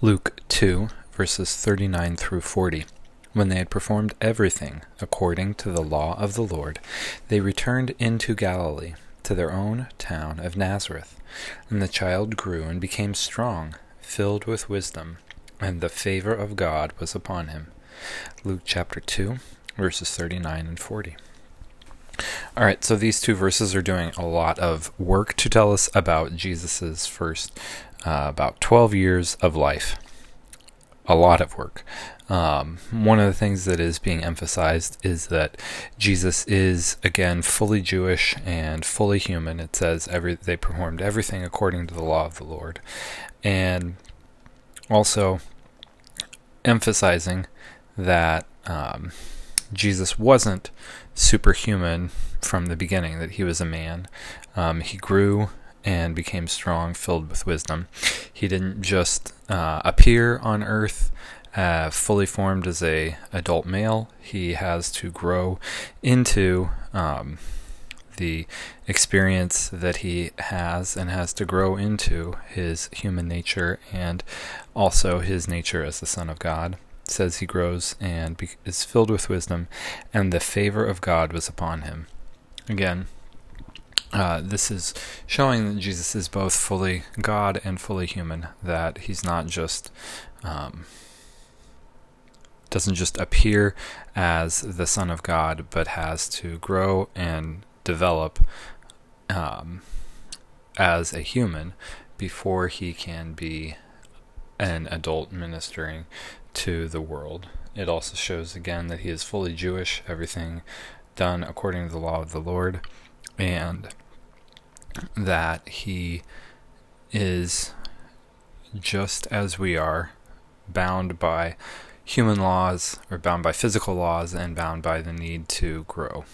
Luke 2, verses 39 through 40. When they had performed everything according to the law of the Lord, they returned into Galilee, to their own town of Nazareth. And the child grew and became strong, filled with wisdom, and the favor of God was upon him. Luke chapter 2, verses 39 and 40. All right, so these two verses are doing a lot of work to tell us about Jesus's first uh, about 12 years of life. A lot of work. Um, one of the things that is being emphasized is that Jesus is again fully Jewish and fully human. It says every they performed everything according to the law of the Lord, and also emphasizing that um, Jesus wasn't superhuman from the beginning; that he was a man. Um, he grew and became strong, filled with wisdom. He didn't just uh, appear on earth uh, fully formed as a adult male. He has to grow into um, the experience that he has and has to grow into his human nature and also his nature as the Son of God. Says he grows and is filled with wisdom, and the favor of God was upon him. Again, uh, this is showing that Jesus is both fully God and fully human, that he's not just. Um, doesn't just appear as the Son of God, but has to grow and develop um, as a human before he can be an adult ministering to the world. It also shows again that he is fully Jewish, everything done according to the law of the Lord and that he is just as we are bound by human laws or bound by physical laws and bound by the need to grow.